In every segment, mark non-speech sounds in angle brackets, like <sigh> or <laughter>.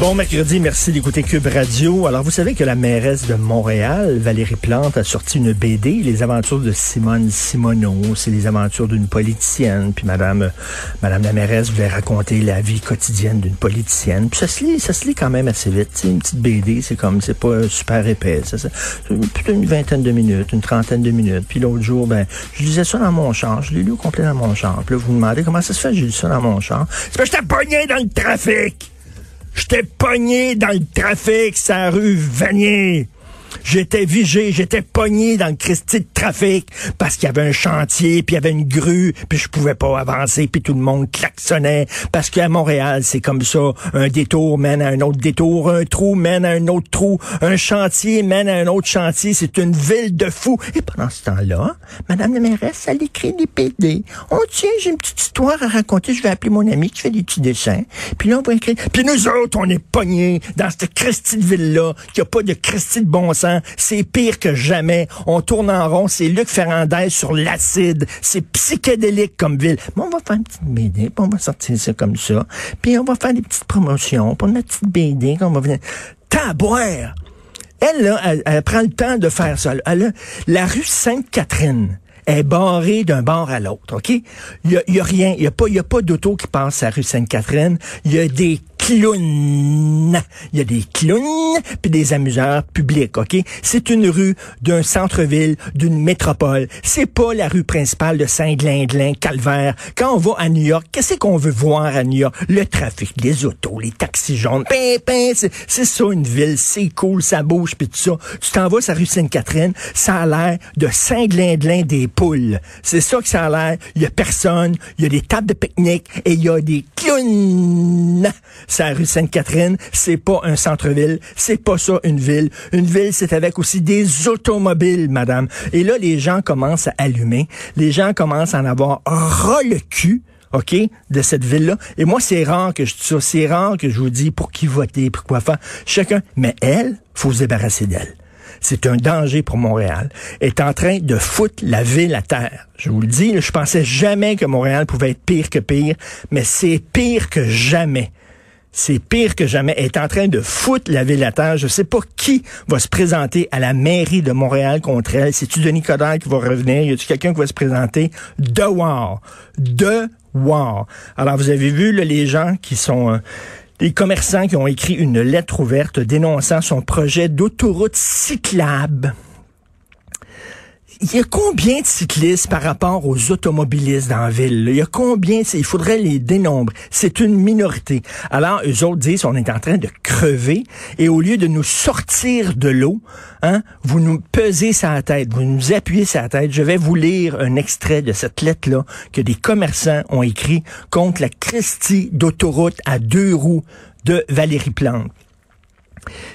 Bon mercredi, merci d'écouter Cube Radio. Alors, vous savez que la mairesse de Montréal, Valérie Plante, a sorti une BD, Les aventures de Simone Simoneau. C'est les aventures d'une politicienne. Puis Madame, Madame la mairesse voulait raconter la vie quotidienne d'une politicienne. Puis ça se lit, ça se lit quand même assez vite. C'est une petite BD, c'est comme, c'est pas super épais. Ça, plutôt une vingtaine de minutes, une trentaine de minutes. Puis l'autre jour, ben, je lisais ça dans mon char. Je l'ai lu au complet dans mon char. Puis là, vous me demandez comment ça se fait, j'ai lu ça dans mon char. C'est parce que j'étais pogné dans le trafic! J'étais pogné dans le trafic, sa rue Vanier. J'étais vigé, j'étais pogné dans le Christie de trafic parce qu'il y avait un chantier, puis il y avait une grue, puis je pouvais pas avancer, puis tout le monde klaxonnait parce qu'à Montréal, c'est comme ça, un détour mène à un autre détour, un trou mène à un autre trou, un chantier mène à un autre chantier, c'est une ville de fous. Et pendant ce temps-là, Madame la mairesse, elle écrit des PD. Oh tiens, j'ai une petite histoire à raconter, je vais appeler mon ami qui fait des petits dessins. Puis là, on va écrire. Puis nous autres, on est pognés dans cette Christie de ville-là, qui a pas de Christie de bon sens c'est pire que jamais. On tourne en rond, c'est Luc Ferrandez sur l'acide. C'est psychédélique comme ville. Mais on va faire une petite BD, puis on va sortir ça comme ça. Puis on va faire des petites promotions pour notre petite BD qu'on va venir... Taboire! Elle, là, elle, prend le temps de faire ça. Elle la rue Sainte-Catherine est barrée d'un bord à l'autre, OK? Il y a, rien, il y a pas, a pas d'auto qui passe à la rue Sainte-Catherine. Il y a des clowns. Il y a des clowns puis des amuseurs publics, OK? C'est une rue d'un centre-ville, d'une métropole. C'est pas la rue principale de Saint-Glinglin, Calvaire. Quand on va à New York, qu'est-ce qu'on veut voir à New York? Le trafic, les autos, les taxis jaunes. C'est ça une ville, c'est cool, ça bouge puis tout ça. Tu t'en vas sur la rue Sainte-Catherine, ça a l'air de Saint-Glinglin des poules. C'est ça que ça a l'air. Il y a personne, il y a des tables de pique-nique et il y a des clowns la rue Sainte-Catherine, c'est pas un centre-ville, c'est pas ça une ville. Une ville, c'est avec aussi des automobiles, madame. Et là, les gens commencent à allumer, les gens commencent à en avoir ras le cul. OK, de cette ville-là. Et moi, c'est rare que je dis ça. C'est rare que je vous dis pour qui voter, pour quoi faire. Chacun. Mais elle, faut se débarrasser d'elle c'est un danger pour Montréal, est en train de foutre la ville à terre. Je vous le dis, je pensais jamais que Montréal pouvait être pire que pire, mais c'est pire que jamais c'est pire que jamais, est en train de foutre la ville à terre. Je sais pas qui va se présenter à la mairie de Montréal contre elle. C'est-tu Denis Coderre qui va revenir? Y a-tu quelqu'un qui va se présenter? De war. De war. Alors, vous avez vu, les gens qui sont... Euh, les commerçants qui ont écrit une lettre ouverte dénonçant son projet d'autoroute cyclable il y a combien de cyclistes par rapport aux automobilistes dans la ville? Il y a combien? Il faudrait les dénombrer. C'est une minorité. Alors, eux autres disent, on est en train de crever et au lieu de nous sortir de l'eau, hein, vous nous pesez sa tête, vous nous appuyez sa tête. Je vais vous lire un extrait de cette lettre-là que des commerçants ont écrit contre la Christie d'autoroute à deux roues de Valérie Plante.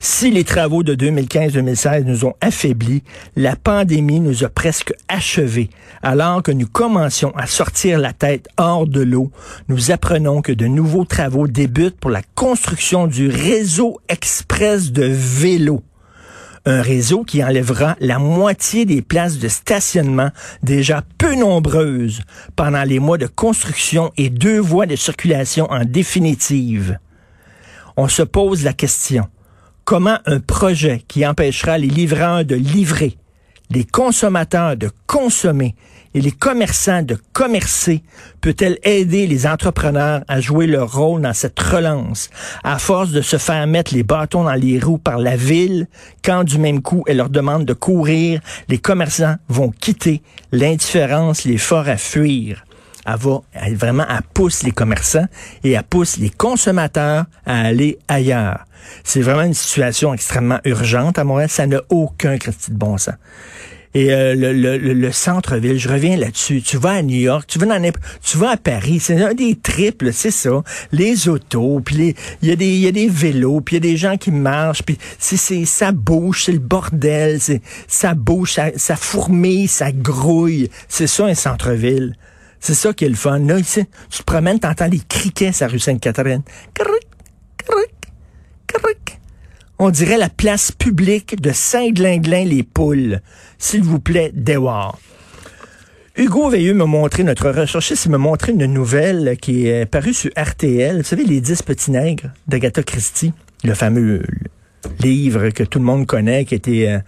Si les travaux de 2015-2016 nous ont affaiblis, la pandémie nous a presque achevés. Alors que nous commencions à sortir la tête hors de l'eau, nous apprenons que de nouveaux travaux débutent pour la construction du réseau express de vélos un réseau qui enlèvera la moitié des places de stationnement déjà peu nombreuses pendant les mois de construction et deux voies de circulation en définitive. On se pose la question, comment un projet qui empêchera les livreurs de livrer, les consommateurs de consommer et les commerçants de commercer peut-elle aider les entrepreneurs à jouer leur rôle dans cette relance, à force de se faire mettre les bâtons dans les roues par la ville, quand du même coup elle leur demande de courir, les commerçants vont quitter, l'indifférence les fera fuir elle va vraiment, elle pousse les commerçants et elle pousse les consommateurs à aller ailleurs. C'est vraiment une situation extrêmement urgente à Montréal. Ça n'a aucun crédit de bon sens. Et euh, le, le, le centre-ville, je reviens là-dessus. Tu vas à New York, tu vas dans tu vas à Paris, c'est un des triples, c'est ça. Les autos, puis il y a des il y a des vélos, puis il y a des gens qui marchent, puis c'est c'est ça bouge, c'est le bordel, c'est ça bouge, ça, ça fourmille, ça grouille. C'est ça un centre-ville. C'est ça qui est le fun. Là, ici, tu te promènes, t'entends les criquets sur rue Sainte-Catherine. On dirait la place publique de Saint-Glinglin-les-Poules. S'il vous plaît, Dewar. Hugo Veilleux m'a montré, notre recherchiste m'a montré une nouvelle qui est parue sur RTL. Vous savez, Les Dix Petits Nègres d'Agatha Christie, le fameux livre que tout le monde connaît, qui a été euh,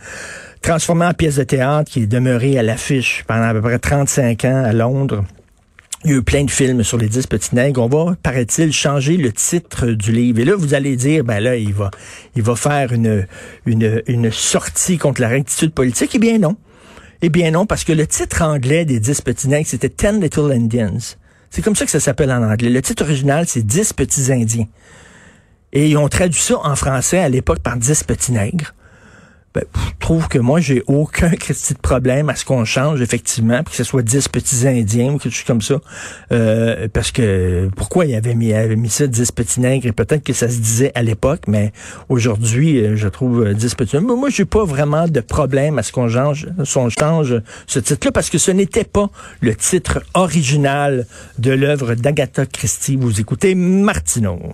transformé en pièce de théâtre, qui est demeuré à l'affiche pendant à peu près 35 ans à Londres. Il y a eu plein de films sur les dix petits nègres. On va, paraît-il, changer le titre du livre. Et là, vous allez dire, ben là, il va, il va faire une, une, une sortie contre la rectitude politique. Eh bien non. Eh bien non, parce que le titre anglais des dix petits nègres, c'était Ten Little Indians. C'est comme ça que ça s'appelle en anglais. Le titre original, c'est Dix petits Indiens. Et ils ont traduit ça en français à l'époque par Dix petits nègres ben, je trouve que moi, j'ai aucun <laughs> problème à ce qu'on change, effectivement, que ce soit 10 petits Indiens ou quelque chose comme ça. Euh, parce que pourquoi il avait mis, avait mis ça 10 petits nègres? Et peut-être que ça se disait à l'époque, mais aujourd'hui, euh, je trouve 10 euh, petits nègres. Moi, j'ai pas vraiment de problème à ce qu'on change, change ce titre-là, parce que ce n'était pas le titre original de l'œuvre d'Agatha Christie. Vous écoutez Martineau.